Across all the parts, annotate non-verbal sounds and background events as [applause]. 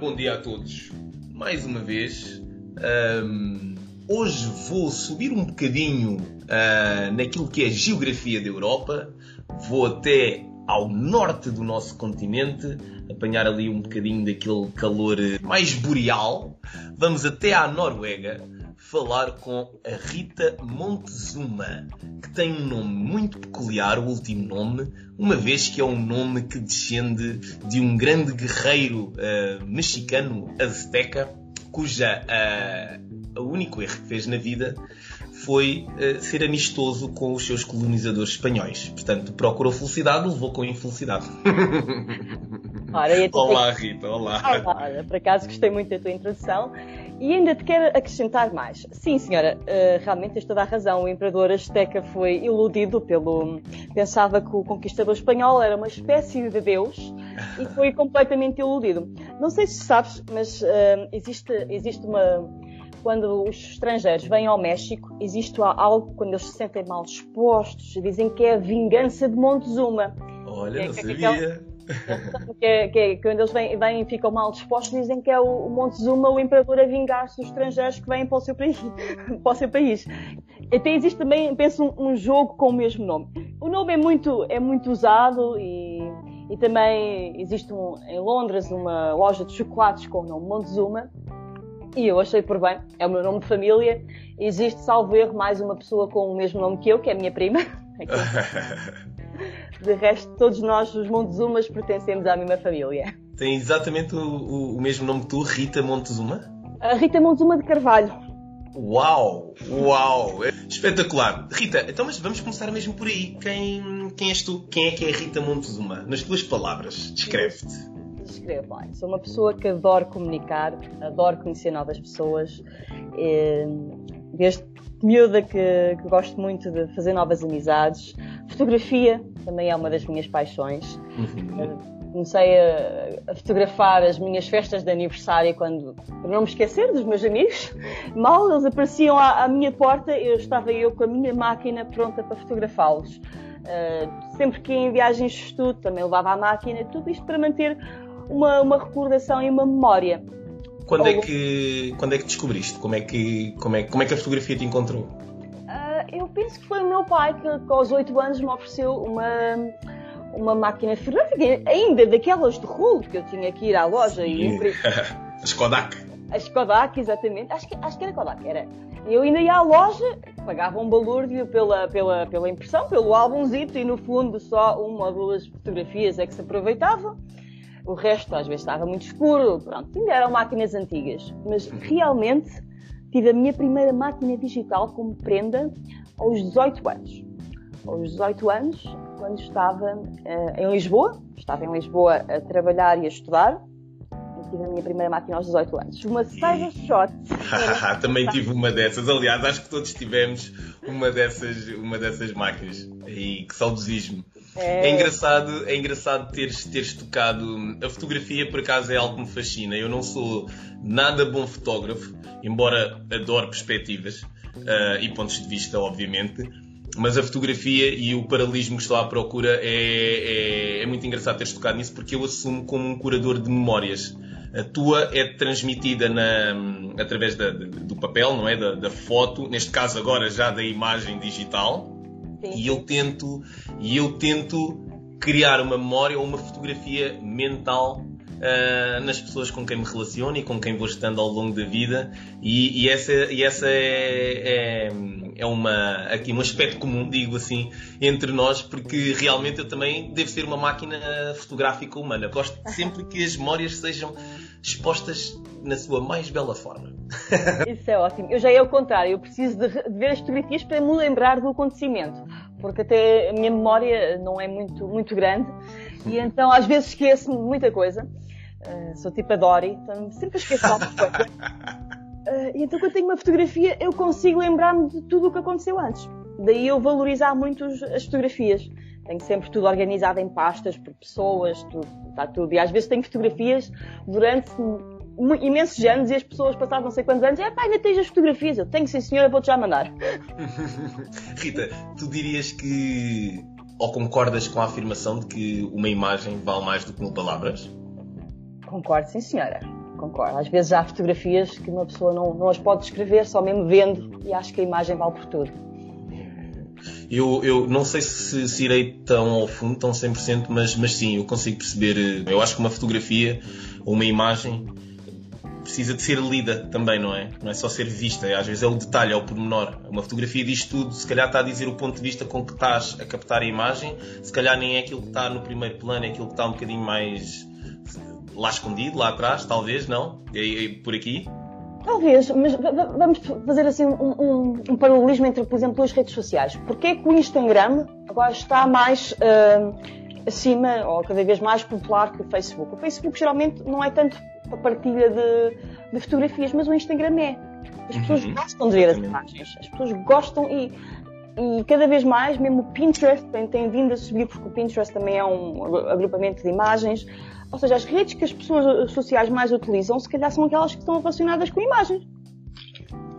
Bom dia a todos. Mais uma vez, um, hoje vou subir um bocadinho uh, naquilo que é a geografia da Europa. Vou até ao norte do nosso continente, apanhar ali um bocadinho daquele calor mais boreal. Vamos até à Noruega falar com a Rita Montezuma, que tem um nome muito peculiar, o último nome, uma vez que é um nome que descende de um grande guerreiro uh, mexicano azteca, cuja uh, o único erro que fez na vida foi uh, ser amistoso com os seus colonizadores espanhóis. Portanto, procurou felicidade, levou com infelicidade. Ora, [laughs] olá, Rita, olá. olá. Por acaso gostei muito da tua introdução e ainda te quero acrescentar mais. Sim, senhora, uh, realmente tens toda a razão. O imperador azteca foi iludido pelo. Pensava que o conquistador espanhol era uma espécie de deus e foi completamente iludido. Não sei se sabes, mas uh, existe, existe uma. Quando os estrangeiros vêm ao México, existe algo quando eles se sentem mal dispostos. Dizem que é a vingança de Montezuma. Olha, é, não sabia. Que, que, quando eles vêm, vêm e ficam mal dispostos, dizem que é o, o Montezuma, o imperador, a vingar-se dos estrangeiros que vêm para o seu país. [laughs] para o seu país. Até existe também, penso, um, um, jogo com o mesmo nome. O nome é muito, é muito usado e, e também existe um, em Londres uma loja de chocolates com o nome Montezuma. E eu achei por bem, é o meu nome de família. Existe, salvo erro, mais uma pessoa com o mesmo nome que eu, que é a minha prima. [laughs] De resto, todos nós, os Montezumas, pertencemos à mesma família. Tem exatamente o, o, o mesmo nome que tu, Rita Montezuma? A Rita Montezuma de Carvalho. Uau! Uau! Espetacular! Rita, então mas vamos começar mesmo por aí. Quem, quem és tu? Quem é que é Rita Montezuma? Nas tuas palavras, descreve-te. Descrevo bem. Sou uma pessoa que adoro comunicar, adoro conhecer novas pessoas. Desde miúda que, que gosto muito de fazer novas amizades. Fotografia também é uma das minhas paixões. Uhum. Comecei a, a, fotografar as minhas festas de aniversário quando, para não me esquecer dos meus amigos. Mal eles apareciam à, à minha porta, eu estava eu com a minha máquina pronta para fotografá-los. Uh, sempre que ia em viagens de estudo também levava a máquina, tudo isto para manter uma, uma recordação e uma memória. Quando é que, quando é que descobriste? Como é que, como é, como é que a fotografia te encontrou? Uh, eu penso que foi o meu pai que, que aos 8 anos me ofereceu uma, uma máquina fotográfica, ainda daquelas de rolo, que eu tinha que ir à loja Sim. e [laughs] As Kodak. As Kodak, exatamente. Acho que, acho que era Kodak, era. Eu ainda ia à loja, pagava um balúrdio pela, pela, pela impressão, pelo álbumzito, e no fundo só uma ou duas fotografias é que se aproveitavam. O resto às vezes estava muito escuro, pronto, ainda eram máquinas antigas. Mas realmente tive a minha primeira máquina digital como prenda aos 18 anos. Aos 18 anos, quando estava uh, em Lisboa, estava em Lisboa a trabalhar e a estudar, tive a minha primeira máquina aos 18 anos. Uma Cybershot. [laughs] Também tive uma dessas. Aliás, acho que todos tivemos uma dessas, uma dessas máquinas. E que saudosismo. É... é... engraçado, é engraçado teres, teres tocado. A fotografia, por acaso, é algo que me fascina. Eu não sou nada bom fotógrafo, embora adore perspectivas uh, e pontos de vista, obviamente. Mas a fotografia e o paralelismo que estou à procura é, é, é muito engraçado teres tocado nisso porque eu assumo como um curador de memórias. A tua é transmitida na, através da, do papel, não é? Da, da foto, neste caso agora já da imagem digital Sim. E eu tento, e eu tento criar uma memória ou uma fotografia mental uh, nas pessoas com quem me relaciono e com quem vou estando ao longo da vida e, e essa, e essa é, é, é, uma, aqui um aspecto comum, digo assim, entre nós, porque realmente eu também devo ser uma máquina fotográfica humana. Gosto [laughs] sempre que as memórias sejam expostas na sua mais bela forma. [laughs] Isso é ótimo. Eu já é o contrário, eu preciso de, ver as fotografias para me lembrar do acontecimento, porque até a minha memória não é muito, muito grande e então às vezes esqueço-me de muita coisa. Uh, sou tipo a Dory, então sempre esqueço alguma coisa. Uh, [laughs] e então quando tenho uma fotografia eu consigo lembrar-me de tudo o que aconteceu antes. Daí eu valorizar muito as fotografias. Tenho sempre tudo organizado em pastas por pessoas, tudo, está tudo. E às vezes tenho fotografias durante imensos anos e as pessoas passaram não sei quantos anos, é pá, ainda tens as fotografias. Eu tenho, sim senhora, vou-te já mandar. [laughs] Rita, tu dirias que. ou concordas com a afirmação de que uma imagem vale mais do que mil palavras? Concordo, sim senhora. concordo. Às vezes há fotografias que uma pessoa não, não as pode descrever só mesmo vendo e acho que a imagem vale por tudo. Eu, eu não sei se, se irei tão ao fundo, tão 100%, mas, mas sim, eu consigo perceber. Eu acho que uma fotografia ou uma imagem precisa de ser lida também, não é? Não é só ser vista, às vezes é o detalhe, é o pormenor. Uma fotografia diz tudo, se calhar está a dizer o ponto de vista com que estás a captar a imagem, se calhar nem é aquilo que está no primeiro plano, é aquilo que está um bocadinho mais lá escondido, lá atrás, talvez, não? E por aqui? Talvez, mas vamos fazer assim um, um, um, paralelismo entre, por exemplo, as redes sociais. Porquê que o Instagram agora está mais uh, acima, ou cada vez mais popular que o Facebook? O Facebook geralmente não é tanto a partilha de, de fotografias, mas o Instagram é. As pessoas uhum, gostam de ver as imagens, as pessoas gostam e, e cada vez mais, mesmo o Pinterest tem, tem vindo a subir, porque o Pinterest também é um agrupamento de imagens. Ou seja, as redes que as pessoas sociais mais utilizam, se calhar são aquelas que estão relacionadas com imagens.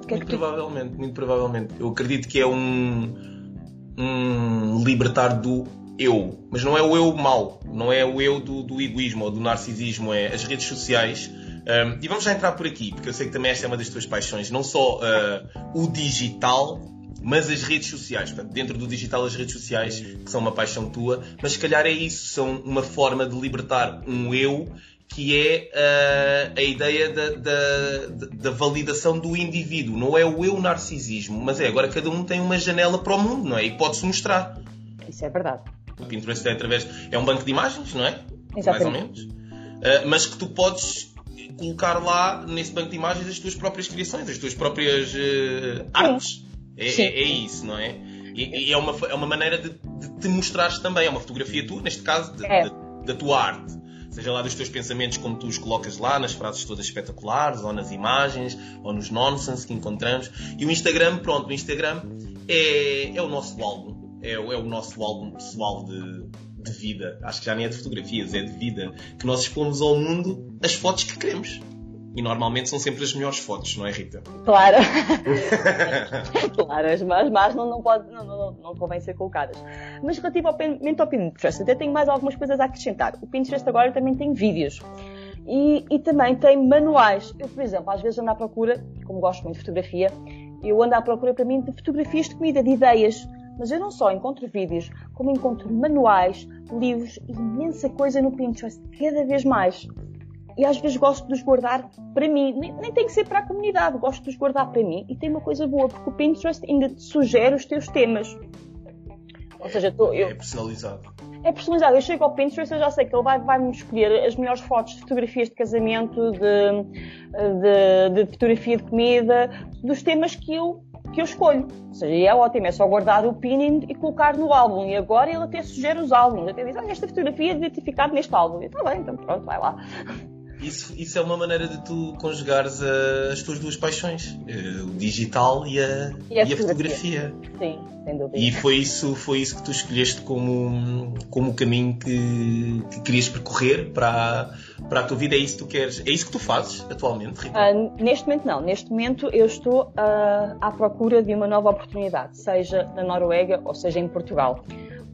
Que muito é que provavelmente, muito provavelmente. Eu acredito que é um, um libertar do eu, mas não é o eu mau, não é o eu do, do egoísmo ou do narcisismo, é as redes sociais. Um, e vamos já entrar por aqui, porque eu sei que também esta é uma das tuas paixões, não só uh, o digital, mas as redes sociais. Portanto, dentro do digital, as redes sociais, que são uma paixão tua, mas se calhar é isso, são uma forma de libertar um eu que é uh, a ideia da, da, da, validação do indivíduo. Não é o eu narcisismo, mas é agora cada um tem uma janela para o mundo, não é? E pode-se mostrar. Isso é verdade. O Pinterest é através. É um banco de imagens, não é? Exatamente. Mais ou menos. Uh, mas que tu podes colocar lá nesse banco de imagens as tuas próprias criações, as tuas próprias uh, artes. É, é, é, isso, não é? E, e, é, uma, é uma maneira de, de te mostrares também. É uma fotografia tua, neste caso, de, é. de, da tua arte. Seja lá dos teus pensamentos, como tu os colocas lá, nas frases todas espetaculares, ou nas imagens, ou nos nonsense que encontramos. E o Instagram, pronto, o Instagram é, é o nosso álbum é, é o nosso álbum pessoal de, de vida. Acho que já nem é de fotografias, é de vida. Que nós expomos ao mundo as fotos que queremos. E normalmente são sempre as melhores fotos, não é, Rita? Claro. [laughs] claro, as más, más não, não, pode, não, não, não convém ser colocadas. Mas relativo ao, ao Pinterest, até tenho mais algumas coisas a acrescentar. O Pinterest agora também tem vídeos. E, e também tem manuais. Eu, por exemplo, às vezes ando à procura, como gosto muito de fotografia, eu ando à procura para mim de fotografias de comida, de ideias. Mas eu não só encontro vídeos, como encontro manuais, livros, imensa coisa no Pinterest, cada vez mais. E às vezes gosto de os guardar para mim, nem, nem tem que ser para a comunidade, gosto de os guardar para mim. E tem uma coisa boa, porque o Pinterest ainda te sugere os teus temas. Ou seja, tô, eu... é personalizado. É personalizado. Eu chego ao Pinterest, eu já sei que ele vai, vai me escolher as melhores fotos de fotografias de casamento, de, de, de fotografia de comida, dos temas que eu que eu escolho. Ou seja, é ótimo, é só guardar o pinning e colocar no álbum. E agora ele até sugere os álbuns. Até diz, olha, esta fotografia devia ter ficado neste álbum. Está bem, então pronto, vai lá. Isso, isso é uma maneira de tu conjugares uh, as tuas duas paixões, uh, o digital e a, e a, e a fotografia. Sim, sem dúvida. E foi isso, foi isso que tu escolheste como, como o caminho que, que querias percorrer para, para a tua vida. É isso que tu queres, é isso que tu fazes atualmente, Rita? Uh, neste momento não. Neste momento eu estou à procura de uma nova oportunidade, seja na Noruega ou seja em Portugal.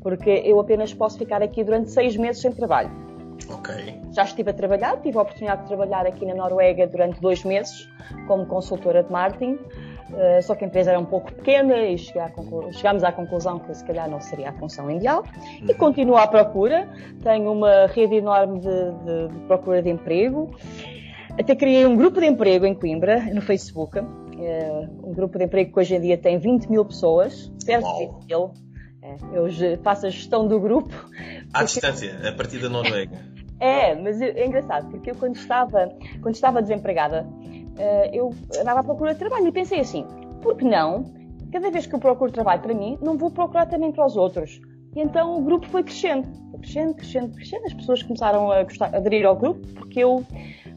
Porque eu apenas posso ficar aqui durante seis meses sem trabalho. Ok. Já estive a trabalhar, tive a oportunidade de trabalhar aqui na Noruega durante dois meses como consultora de marketing. Uh, só que a empresa era um pouco pequena e chegámos à conclusão que se calhar não seria a função ideal uhum. e continuo à procura. Tenho uma rede enorme de, de, de, procura de emprego. Até criei um grupo de emprego em Coimbra, no Facebook. Uh, um grupo de emprego que hoje em dia tem 20 mil pessoas, 20 mil. Eu faço a gestão do grupo. À porque... distância, a partir da Noruega. É, mas é engraçado, porque eu quando estava, quando estava desempregada, eh, eu andava à procura de trabalho e pensei assim, por que não? Cada vez que eu procuro trabalho para mim, não vou procurar também para os outros. E então o grupo foi crescendo, crescendo, crescendo, crescendo. As pessoas começaram a, gostar, a aderir ao grupo, porque eu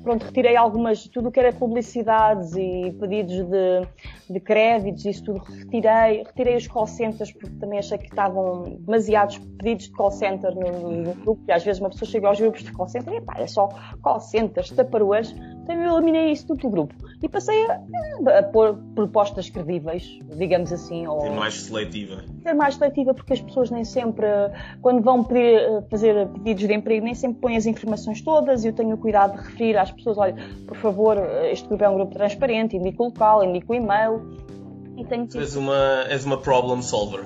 pronto, retirei algumas, tudo o que era publicidades e pedidos de, de créditos, isso tudo retirei. Retirei os call centers porque também achei que estavam demasiados pedidos de call center no, no grupo. E às vezes uma pessoa chega aos grupos de call center e pá, é só call centers, taparuas. Então eu eliminei isso tudo do grupo e passei a, a, pôr propostas credíveis, digamos assim. Ou, ser mais seletiva. Ser mais seletiva porque as pessoas nem sempre, quando vão pedir, fazer pedidos de emprego, nem sempre põem as informações todas e eu tenho cuidado de referir às pessoas, olha, por favor, este grupo é um grupo transparente, indica o local, indica o e-mail. Tipo... és, uma, és uma problem solver.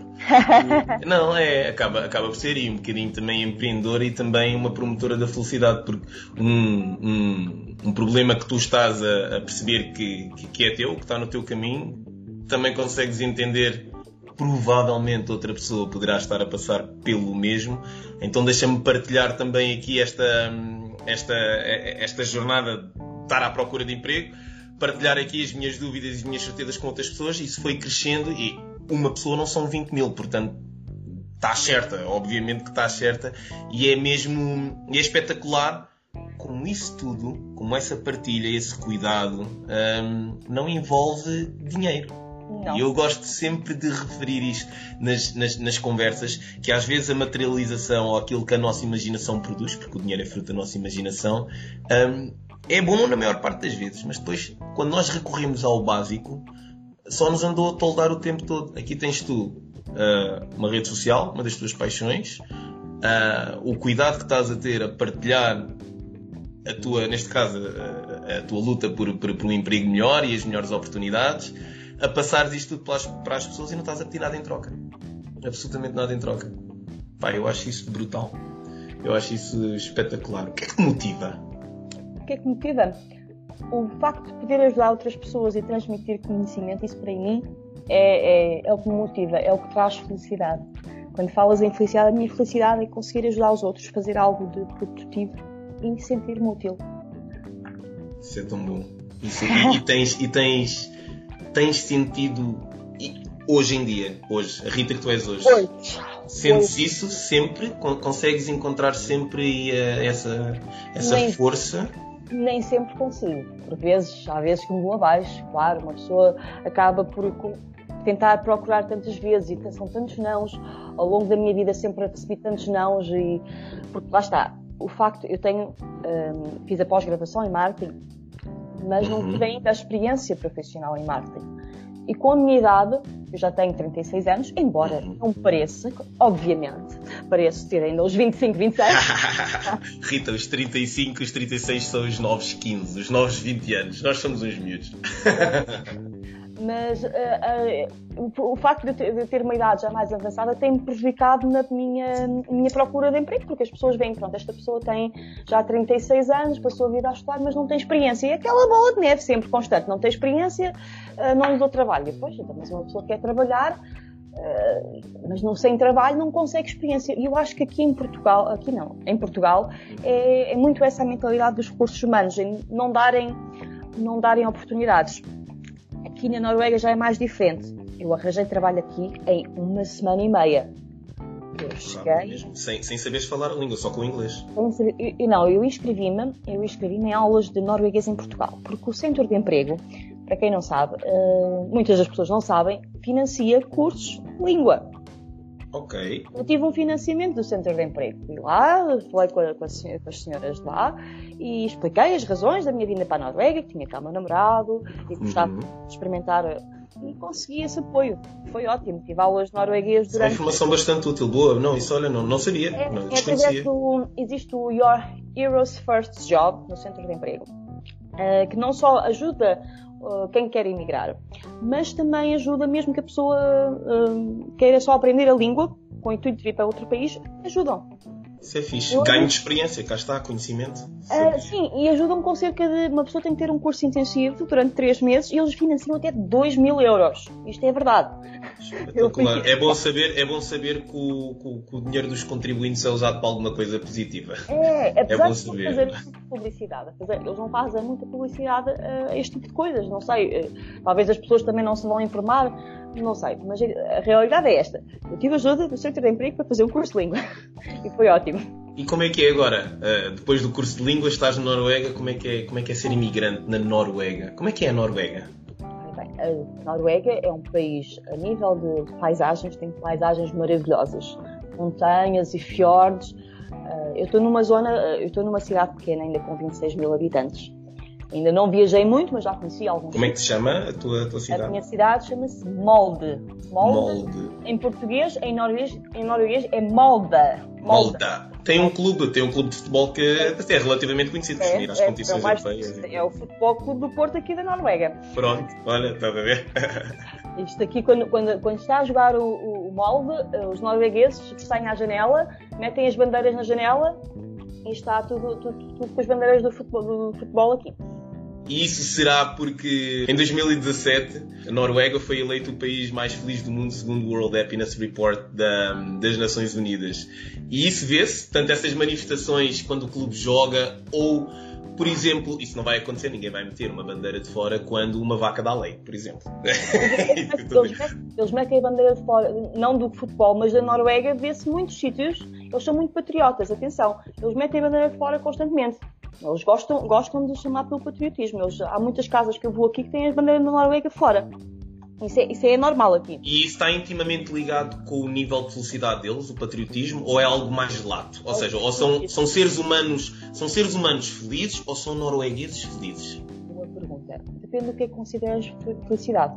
[laughs] não, é, acaba, acaba por ser e um bocadinho também empreendedora e também uma promotora da felicidade, porque um, um, um problema que tu estás a, a perceber que, que, que é teu, que está no teu caminho, também consegues entender provavelmente outra pessoa poderá estar a passar pelo mesmo. Então deixa-me partilhar também aqui esta, esta, esta jornada de estar à procura de emprego, partilhar aqui as minhas dúvidas e as minhas certezas com outras pessoas. Isso foi crescendo e uma pessoa não são 20 mil, portanto está certa, obviamente que está certa e é mesmo é espetacular como isso tudo, como essa partilha, esse cuidado, hum, não envolve dinheiro. Não. E eu gosto sempre de referir isto nas, nas, nas, conversas, que às vezes a materialização ou aquilo que a nossa imaginação produz, porque o dinheiro é fruto da nossa imaginação, um, é bom na maior parte das vezes, mas depois, quando nós recorremos ao básico, só nos andou a toldar o tempo todo. Aqui tens tu uh, uma rede social, uma das tuas paixões, uh, o cuidado que estás a ter a partilhar a tua, neste caso, a, a tua luta por, por, por um emprego melhor e as melhores oportunidades a passar isto tudo para as pessoas e não estás a pedir nada em troca. Absolutamente nada em troca. Pá, eu acho isso brutal. Eu acho isso espetacular. O que é que te motiva? O que é que motiva? O facto de poder ajudar outras pessoas e transmitir conhecimento, isso para mim é, é, é o que me motiva, é o que traz felicidade. Quando falas em felicidade, a minha felicidade é conseguir ajudar os outros, fazer algo de produtivo e sentir-me útil. Isso é tão bom. Isso, e, e, tens, e tens tens sentido hoje em dia, hoje, a Rita que tu és hoje? Hoje. Sentes isso sempre? Consegues encontrar sempre uh, essa, essa nem, força? Nem sempre consigo. Por vezes, há vezes que me vou abaixo, claro, uma pessoa acaba por tentar procurar tantas vezes e são tantos nãos. Ao longo da minha vida sempre recebi tantos nãos e porque lá está, o facto, eu tenho, um, fiz a pós-graduação em marketing mas não tive ainda a experiência profissional em marketing. E com a minha idade, eu já tenho 36 anos, embora uhum. não pareça, obviamente, pareço ter ainda os 25, 26. [laughs] Rita, os 35, os 36 são os novos 15, os novos 20 anos. Nós somos uns miúdos. [laughs] mas uh, uh, o, facto de ter, de ter, uma idade já mais avançada tem-me prejudicado na minha, minha procura de emprego, porque as pessoas veem, pronto, esta pessoa tem já 36 anos, passou a vida a estudar, mas não tem experiência. E aquela bola de neve sempre constante, não tem experiência, uh, não lhe dou trabalho. E depois, então, mas uma pessoa quer trabalhar, mas não sem trabalho não consegue experiência. E eu acho que aqui em Portugal, aqui não, em Portugal, é, é muito essa a mentalidade dos recursos humanos, em não darem, não darem oportunidades Aqui na Noruega já é mais diferente. Eu arranjei trabalho aqui em uma semana e meia. Eu cheguei. sem, sem saberes falar a língua, só com o inglês. Eu, não, eu inscrevi-me eu inscrevi-me em aulas de norueguês em Portugal, porque o Centro de Emprego, para quem não sabe, uh, muitas das pessoas não sabem, financia cursos de língua. Ok. Eu tive um financiamento do Centro de Emprego. Fui lá, falei com, a, com, as, com, as senhoras de lá e expliquei as razões da minha vinda para a Noruega, que tinha cá meu namorado e gostava uhum. de experimentar e consegui esse apoio. Foi ótimo. Tive aulas de norueguês durante. É informação bastante útil, boa. Não, isso olha, não, não sabia. É, não, é do, existe o Your Heroes First Job no Centro de Emprego, uh, que não só ajuda uh, quem quer emigrar, mas também ajuda mesmo que a pessoa uh, queira só aprender a língua, com o intuito de vir para outro país, ajudam. Isso é fixe. Eu... Ganho de experiência, cá está, conhecimento. Uh, sim, e ajudam com cerca de. Uma pessoa tem que ter um curso intensivo durante 3 meses e eles financiam até 2 mil euros. Isto é verdade. Espetacular. É bom saber, é bom saber que o, que, que o, dinheiro dos contribuintes é usado para alguma coisa positiva. É, apesar é bom saber. fazer publicidade. Eles não fazem muita publicidade a este tipo de coisas. Não sei. Eh, talvez as pessoas também não se vão informar. Não sei. Mas a realidade é esta. Eu tive ajuda do Centro de Emprego para fazer um curso de língua. [laughs] e foi ótimo. E como é que é agora? Uh, depois do curso de língua, estás na Noruega. Como é, que é, como é que é ser imigrante na Noruega? Como é que é a Noruega? A Noruega é um país, a nível de paisagens, tem paisagens maravilhosas. Montanhas e fiordes. Ah, eu estou numa zona, ah, eu estou numa cidade pequena, ainda com 26 mil habitantes. Ainda não viajei muito, mas já conheci alguns. Como é que se chama a tua, a tua cidade? A minha cidade chama-se Molde. Molde. Molde. Em português, em norueguês, em norueguês é Molda. Molda. Tem um clube, tem um clube de futebol que é relativamente conhecido, é, as é, competições é, europeias. É o Futebol Clube do Porto aqui da Noruega. Pronto, olha, está a ver? [laughs] Isto aqui, quando, quando, quando está a jogar o, o, molde, eh, os noruegueses saem à janela, metem as bandeiras na janela e está tudo, tudo, tudo com as bandeiras do futebol, do futebol aqui. E isso será porque em 2017 a Noruega foi eleito o país mais feliz do mundo segundo o World Happiness Report da, das Nações Unidas. E isso vê-se, tanto essas manifestações quando o clube joga ou por exemplo, isso não vai acontecer, ninguém vai meter uma bandeira de fora quando uma vaca dá lei, por exemplo. [laughs] eles, eles metem a bandeira de fora, não do futebol, mas da Noruega, vê-se muitos sítios, eles são muito patriotas, atenção, eles metem a bandeira de fora constantemente. Eles gostam, gostam de chamar pelo patriotismo. Eles, há muitas casas que eu vou aqui que têm a bandeira da Noruega fora. Isso é, isso é, normal aqui. E isso está intimamente ligado com o nível de felicidade deles, o patriotismo, ou é algo mais lato? Ou seja, ou são, são seres humanos, são seres humanos felizes ou são noruegueses felizes? Boa pergunta. Depende do que é que consideras felicidade.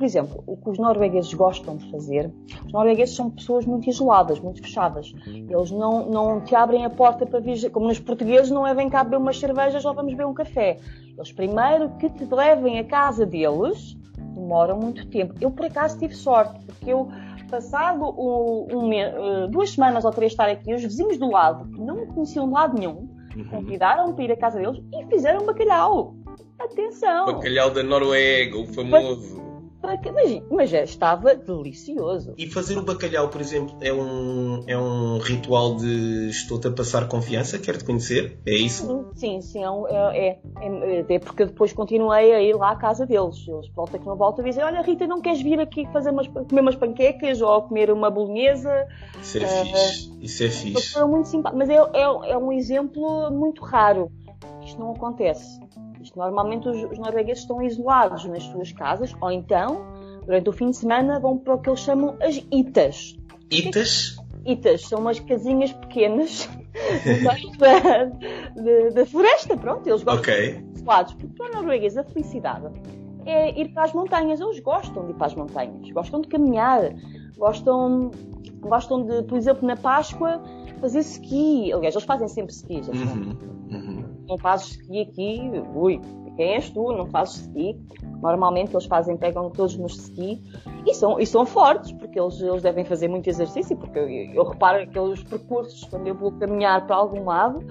Por exemplo, o que os noruegueses gostam de fazer, os noruegueses são pessoas muito isoladas, muito fechadas. Eles não, não te abrem a porta para vir, como nos portugueses, não é vem cá beber umas cervejas ou vamos beber um café. Eles primeiro que te levem a casa deles, demoram muito tempo. Eu, por acaso, tive sorte, porque eu, passado um, um, eh, duas semanas ou três estar aqui, os vizinhos do lado, que não me conheciam de lado nenhum, uhum. convidaram-me para ir à casa deles e fizeram bacalhau. Atenção! Bacalhau da Noruega, o famoso. Mas, mas já estava delicioso. E fazer o bacalhau, por exemplo, é um, é um ritual de estou-te a passar confiança, quero-te conhecer? É isso? Sim, sim, é, é, é, é, porque depois continuei a ir lá à casa deles. Eles volta que não volta a dizer: Olha, Rita, não queres vir aqui fazer umas, comer umas panquecas ou comer uma bolonhesa? Isso é uh, fixe. Isso é fixe. Muito simpático. Mas é, é, é um exemplo muito raro. Isto não acontece. Normalmente os, os noruegueses estão isolados nas suas casas, ou então, durante o fim de semana, vão para o que eles chamam as itas. Itas? Itas, são umas casinhas pequenas da, da, da, floresta, pronto, eles gostam okay. de isolados, porque para noruegueses a felicidade é ir para as montanhas, eles gostam de ir para as montanhas, gostam de caminhar, gostam, gostam de, por exemplo, na Páscoa, fazer ski. Aliás, eles fazem sempre ski, já uhum, uhum. Não fazes ski aqui, ui, quem és tu? Não fazes ski. Normalmente eles fazem, pegam todos nos ski e são, e são fortes, porque eles, eles devem fazer muito exercício, porque eu, eu reparo aqueles percursos, quando eu vou caminhar para algum lado,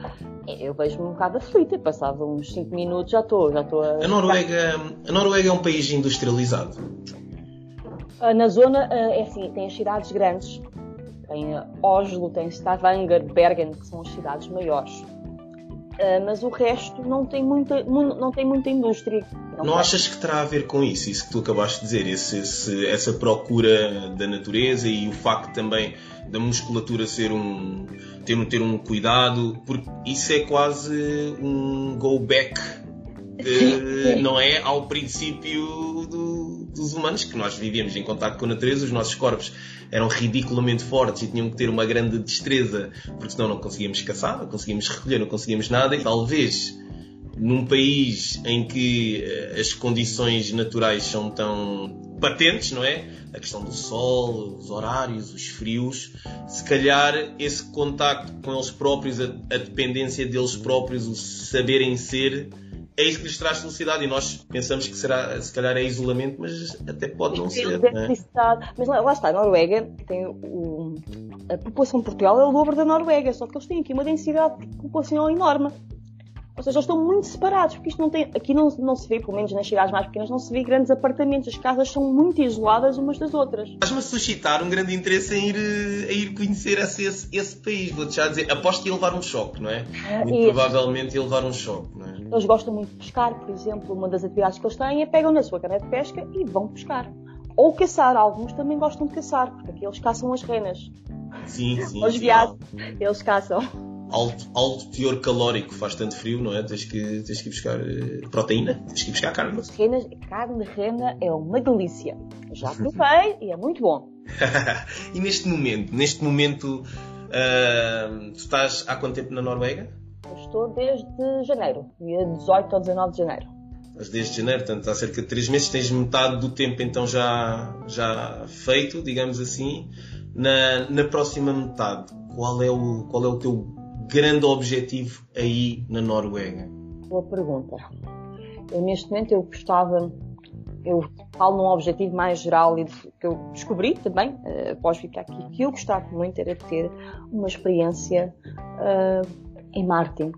eu vejo-me um bocado aflita, passava uns 5 minutos já estou, já estou a... A Noruega, a Noruega é um país industrializado? Ah, na zona, ah, é assim, tem as cidades grandes, tem Oslo, tem Stavanger, Bergen, que são as cidades maiores. Uh, mas o resto não tem muita, não tem muita indústria. Não, não achas que terá a ver com isso, isso que tu acabaste de dizer, esse, esse, essa procura da natureza e o facto também da musculatura ser um ter um, ter um cuidado, porque isso é quase um go back, uh, não é? Ao princípio do, dos humanos, que nós vivíamos em contato com a natureza, os nossos corpos eram ridiculamente fortes e tinham que ter uma grande destreza, porque senão não conseguíamos caçar, não conseguíamos recolher, não conseguíamos nada, e talvez num país em que eh, as condições naturais são tão patentes, não é? A questão do sol, os horários, os frios, se calhar esse contacto com eles próprios, a, a dependência deles próprios, o saberem ser, é isso que lhes traz felicidade e nós pensamos que será, se calhar é isolamento, mas até pode não ser. É? Mas lá, lá, está, a Noruega tem o, a população de Portugal é o dobro da Noruega, só que eles têm aqui uma densidade populacional enorme. Ou seja, eles estão muito separados, porque isto não tem, aqui não, não se vê, pelo menos nas cidades mais pequenas, não se vê grandes apartamentos. As casas são muito isoladas umas das outras. Estás-me a suscitar um grande interesse em ir, a ir conhecer esse, esse, esse país. Vou-te já dizer, aposto que ia levar um choque, não é? Ah, muito provavelmente ia levar um choque, não é? Eles gostam muito de pescar, por exemplo. Uma das atividades que eles têm é pegam na sua cana de pesca e vão pescar. Ou caçar. Alguns também gostam de caçar, porque aqui eles caçam as renas. Sim, sim. Os viados, eles caçam alto, alto teor calórico, faz tanto frio, não é? Tens que, tens que ir buscar uh, proteína, tens que ir buscar carne. Renas, carne de rena é uma delícia. Já provei e é muito bom. [laughs] e neste momento, neste momento, uh, tu estás há quanto tempo na Noruega? Eu estou desde janeiro, dia 18 ou 19 de janeiro. Desde janeiro, portanto há cerca de 3 meses, tens metade do tempo então já, já feito, digamos assim. Na, na próxima metade, qual é o, qual é o teu grande objetivo aí na Noruega? Boa pergunta. Eu, neste momento eu gostava, eu falo num objetivo mais geral e que eu descobri também, uh, após ficar aqui, que eu gostava muito era de ter uma experiência uh, em marketing.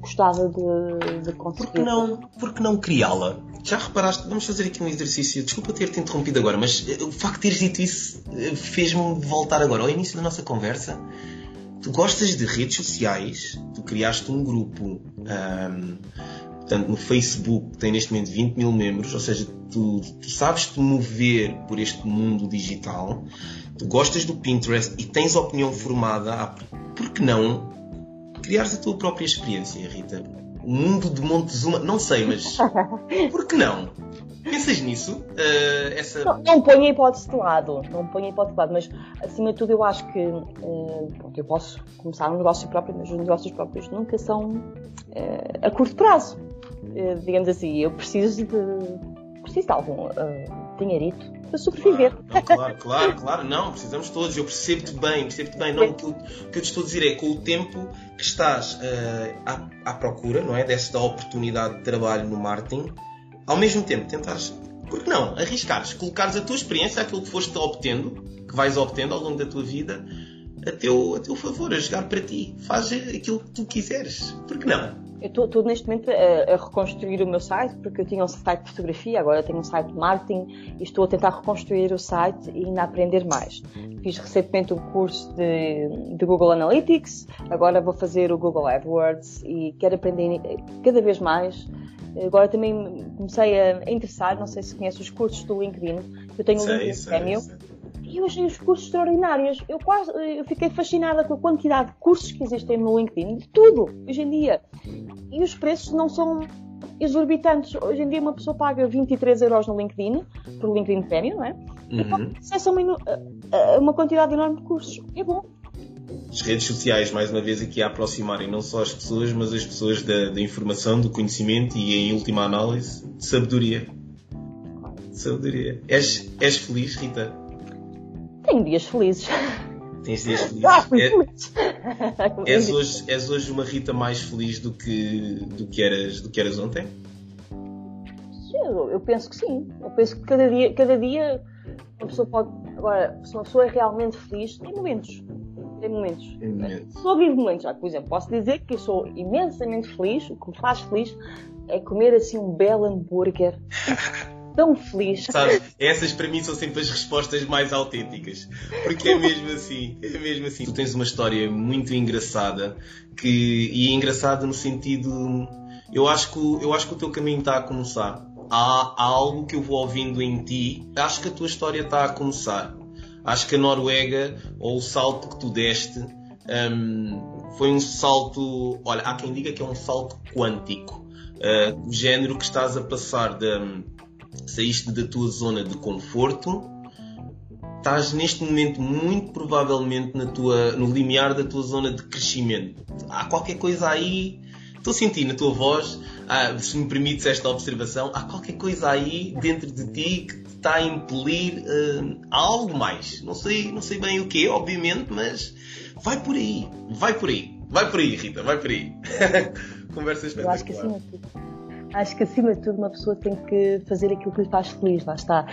Gostava de, de conseguir. Por que não, por que não criá-la? Já reparaste, vamos fazer aqui um exercício. Desculpa ter-te interrompido agora, mas eh, o facto de teres dito isso fez-me voltar agora ao início da nossa conversa. Tu gostas de redes sociais, tu criaste um grupo um, Portanto, no Facebook tem neste momento 20 mil membros, ou seja, tu, tu sabes te mover por este mundo digital, tu gostas do Pinterest e tens opinião formada, ah, por que não criares a tua própria experiência, Rita? O mundo de Montezuma, não sei, mas [laughs] por que não? Pensas nisso? Uh, essa... Não, não ponho a hipótese de lado, não ponho a hipótese de lado, mas acima de tudo eu acho que uh, pronto, eu posso começar um negócio próprio, mas os negócios próprios nunca são uh, a curto prazo. Digamos assim, eu preciso de, preciso de algum dinheirito para sobreviver. Claro, não, claro, claro, claro, não, precisamos todos, eu percebo-te bem, percebo-te bem. Não, o que, eu, o que eu te estou a dizer é com o tempo que estás uh, à, à, procura, não é? Desta oportunidade de trabalho no marketing, ao mesmo tempo tentares, por que não, arriscares, colocares a tua experiência, aquilo que foste obtendo, que vais obtendo ao longo da tua vida, a teu, a teu favor, a jogar para ti. Faz aquilo que tu quiseres. Por que não? Eu estou neste momento a, a, reconstruir o meu site, porque eu tinha um site de fotografia, agora tenho um site de marketing e estou a tentar reconstruir o site e ainda aprender mais. Fiz recentemente um curso de, de Google Analytics, agora vou fazer o Google AdWords e quero aprender cada vez mais. Agora também comecei a interessar, não sei se conheces os cursos do LinkedIn, eu tenho o LinkedIn Premium e eu achei os cursos extraordinários. Eu quase eu fiquei fascinada com a quantidade de cursos que existem no LinkedIn, de tudo, hoje em dia. E os preços não são exorbitantes. Hoje em dia uma pessoa paga 23 euros no LinkedIn, por LinkedIn Premium, não é? Uhum. E pode acesso a uma, a uma quantidade enorme de cursos. É bom. As redes sociais, mais uma vez, aqui a aproximarem não só as pessoas, mas as pessoas da, da informação, do conhecimento e, em última análise, de sabedoria. Sabedoria. És, és feliz, Rita? Tenho dias felizes. Tens dias [laughs] felizes. Ah, é, [laughs] és, hoje, és hoje uma Rita mais feliz do que, do que, eras, do que eras ontem? Eu, eu penso que sim. Eu penso que cada dia, cada dia uma pessoa pode. Agora, se uma pessoa é realmente feliz, tem momentos. Tem momentos. Tem momentos. Só vivo momentos. Ah, por exemplo, posso dizer que eu sou imensamente feliz. O que me faz feliz é comer assim um belo hambúrguer. [laughs] tão feliz. Sabe, essas para mim são sempre as respostas mais autênticas. Porque é mesmo assim, é mesmo assim. Tu tens uma história muito engraçada que, e engraçada no sentido. Eu acho, que, eu acho que o teu caminho está a começar. Há, há algo que eu vou ouvindo em ti. Acho que a tua história está a começar. Acho que a Noruega, ou o salto que tu deste, um, foi um salto. Olha, há quem diga que é um salto quântico. Uh, o género que estás a passar de, saíste da tua zona de conforto, estás neste momento muito provavelmente na tua, no limiar da tua zona de crescimento. Há qualquer coisa aí, estou a sentir na tua voz, ah, se me permites esta observação, há qualquer coisa aí dentro de ti que te está a impelir uh, a algo mais. Não sei, não sei bem o que, obviamente, mas vai por aí, vai por aí, vai por aí, Rita, vai por aí. [laughs] Conversa espetacular. Eu acho que sim, acho que acima de tudo uma pessoa tem que fazer aquilo que lhe faz feliz, lá está.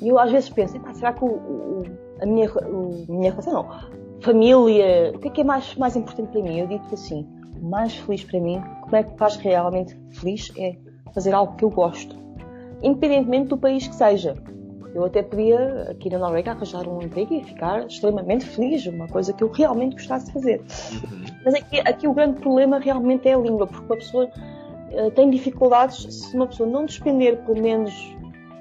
E eu às vezes penso, será que o, o, a minha, o, minha relação, não, família, o que é que é mais, mais importante para mim? Eu digo assim, o mais feliz para mim, como é que faz realmente feliz é fazer algo que eu gosto, independentemente do país que seja. Eu até podia, aqui na Noruega, arranjar um emprego e ficar extremamente feliz, uma coisa que eu realmente gostasse de fazer. Uhum. Mas aqui, aqui o grande problema realmente é a língua, porque a pessoa eh, tem dificuldades se uma pessoa não despender pelo menos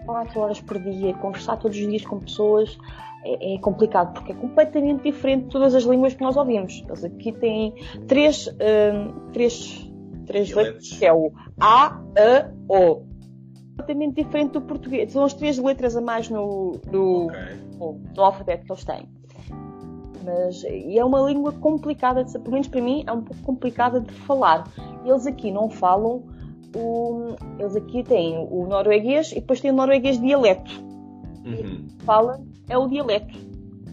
4 horas por dia, conversar todos os dias com pessoas, é, é, complicado, porque é completamente diferente de todas as línguas que nós ouvimos. Eles aqui têm três, um, três, três letras, que é o A, A, O. Completamente diferente do português. São as três letras a mais no, no, okay. no, no alfabeto que eles têm. Mas e é uma língua complicada, de, pelo menos para mim, é um pouco complicada de falar. Eles aqui não falam o, eles aqui têm o norueguês e depois têm o norueguês dialeto. Uhum. Fala é o dialeto,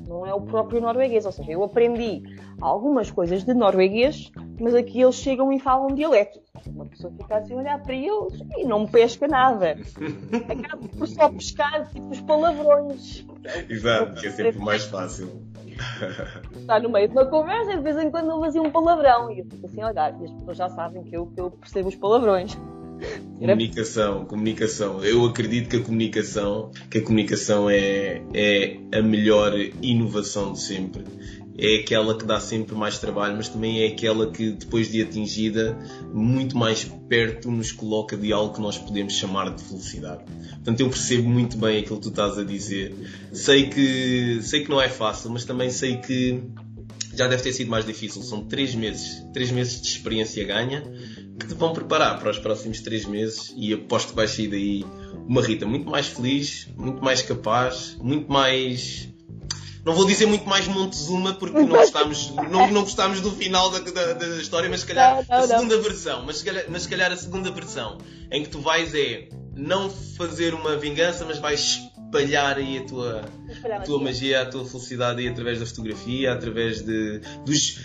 não é o próprio norueguês. Ou seja, eu aprendi algumas coisas de norueguês, mas aqui eles chegam e falam dialeto. Uma pessoa fica assim a olhar para eles e não pesca nada. [laughs] Acaba por só pescar tipo os palavrões. Exato, que é sempre mais fácil. Está [laughs] no meio de uma conversa e de vez em quando eu fazia um palavrão. E eu fico assim a olhar, e as pessoas já sabem que eu, que eu percebo os palavrões. Comunicação, comunicação. Eu acredito que a comunicação, que a comunicação é, é a melhor inovação de sempre é aquela que dá sempre mais trabalho, mas também é aquela que, depois de atingida, muito mais perto nos coloca de algo que nós podemos chamar de felicidade. Portanto, eu percebo muito bem aquilo que tu estás a dizer. Sei que, sei que não é fácil, mas também sei que já deve ter sido mais difícil. São três meses, três meses de experiência ganha que te vão preparar para os próximos três meses e aposto que vais sair daí uma Rita muito mais feliz, muito mais capaz, muito mais não vou dizer muito mais Montezuma porque não gostámos, não, não gostámos do final da, da, da história, mas se calhar não, não, a segunda não. versão, mas se, calhar, mas se calhar a segunda versão, em que tu vais é não fazer uma vingança, mas vais espalhar aí a tua, a tua magia, a tua felicidade aí através da fotografia, através de dos.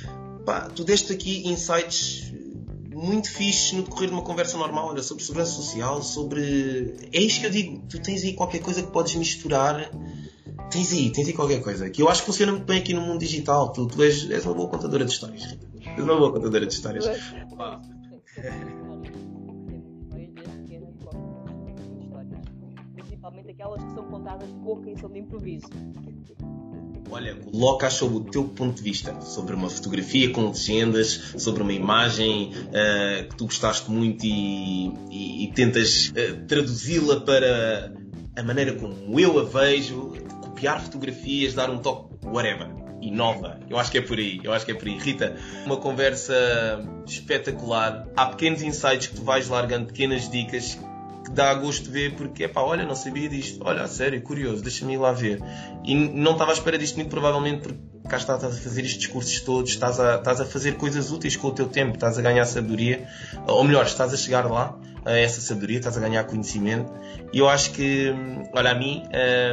Pá, tu deste aqui insights muito fixe no decorrer de uma conversa normal, era sobre segurança social, sobre. É isto que eu digo, tu tens aí qualquer coisa que podes misturar Tens aí, tens aí qualquer coisa. Que eu acho que funciona muito bem aqui no mundo digital. Tu, tu és, és, uma boa contadora de histórias, Rita. És uma boa contadora de histórias. Principalmente aquelas que são contadas pouco e são de improviso. Olha, coloca sobre o teu ponto de vista sobre uma fotografia com legendas, sobre uma imagem uh, que tu gostaste muito e, e, e tentas uh, traduzi-la para a maneira como eu a vejo, copiar fotografias, dar um toque, whatever. Inova. Eu acho que é por aí. Eu acho que é por aí. Rita, uma conversa espetacular. Há pequenos insights que tu vais largando, pequenas dicas que dá gosto de ver porque, é pá, olha, não sabia disto. Olha, a sério, curioso, deixa-me ir lá ver. E não estava à espera disto muito provavelmente porque cá estás a fazer estes cursos todos, estás a, estás a fazer coisas úteis com o teu tempo, estás a ganhar sabedoria, ou melhor, estás a chegar lá essa sabedoria, estás a ganhar conhecimento. E eu acho que, olha, a mim,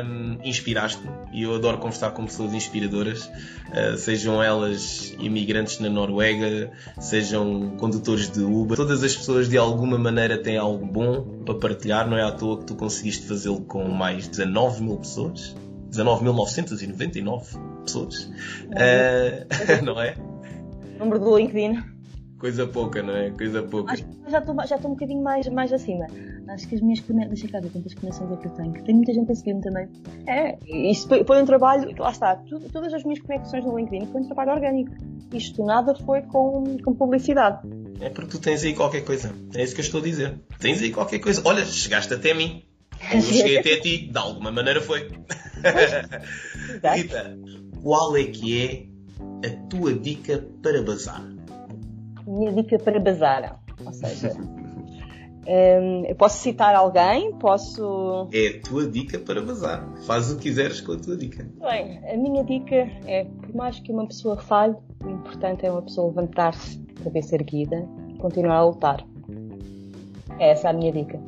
um, inspiraste-me. E eu adoro conversar com pessoas inspiradoras, uh, sejam elas imigrantes na Noruega, sejam condutores de Uber. Todas as pessoas, de alguma maneira, têm algo bom para partilhar. Não é à toa que tu conseguiste fazê-lo com mais de 19 mil pessoas. 19.999 pessoas. Uh, [laughs] não é? Número do LinkedIn. Coisa pouca, não é? Coisa pouca. Acho que já estou já um bocadinho mais, mais acima. Acho que as minhas conexões. Deixa cá ver quantas conexões é que eu tenho. Tem muita gente a seguir-me também. É, isto foi um trabalho. Lá está. Tudo, todas as minhas conexões no LinkedIn foi um trabalho orgânico. Isto nada foi com, com publicidade. É porque tu tens aí qualquer coisa. É isso que eu estou a dizer. Tens aí qualquer coisa. Olha, chegaste até mim. Eu cheguei até a ti. De alguma maneira foi. [laughs] Rita, qual é que é a tua dica para bazar? Minha dica para bazar. Ou seja, um, eu posso citar alguém, posso. É a tua dica para bazar. Faz o que quiseres com a tua dica. Bem, a minha dica é: por mais que uma pessoa falhe, o importante é uma pessoa levantar-se, cabeça erguida e continuar a lutar. É essa a minha dica.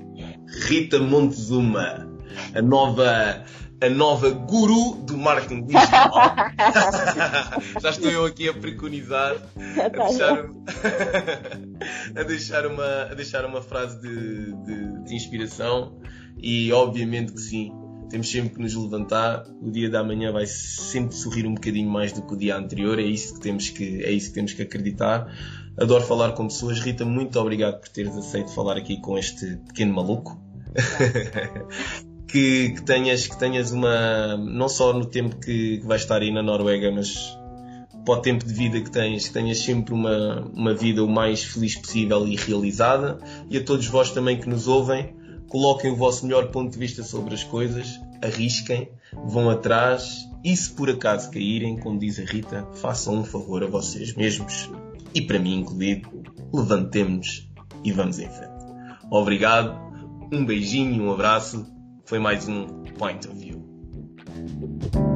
Rita Montezuma, a nova a nova guru do marketing digital. [laughs] Já estou eu aqui a preconizar, a deixar, [laughs] a deixar, uma, a deixar uma frase de, de, de inspiração e obviamente que sim, temos sempre que nos levantar. O dia da manhã vai sempre sorrir um bocadinho mais do que o dia anterior. É isso que temos que, é isso que, temos que acreditar. Adoro falar com pessoas. Rita, muito obrigado por teres aceito falar aqui com este pequeno maluco [laughs] que, que, tenhas, que tenhas uma. não só no tempo que, que vais estar aí na Noruega, mas para o tempo de vida que tens, que tenhas sempre uma, uma vida o mais feliz possível e realizada. E a todos vós também que nos ouvem, coloquem o vosso melhor ponto de vista sobre as coisas, arrisquem, vão atrás e se por acaso caírem, como diz a Rita, façam um favor a vocês mesmos e para mim incluído, levantemos e vamos em frente. Obrigado, um beijinho um abraço foi mais um Point of View.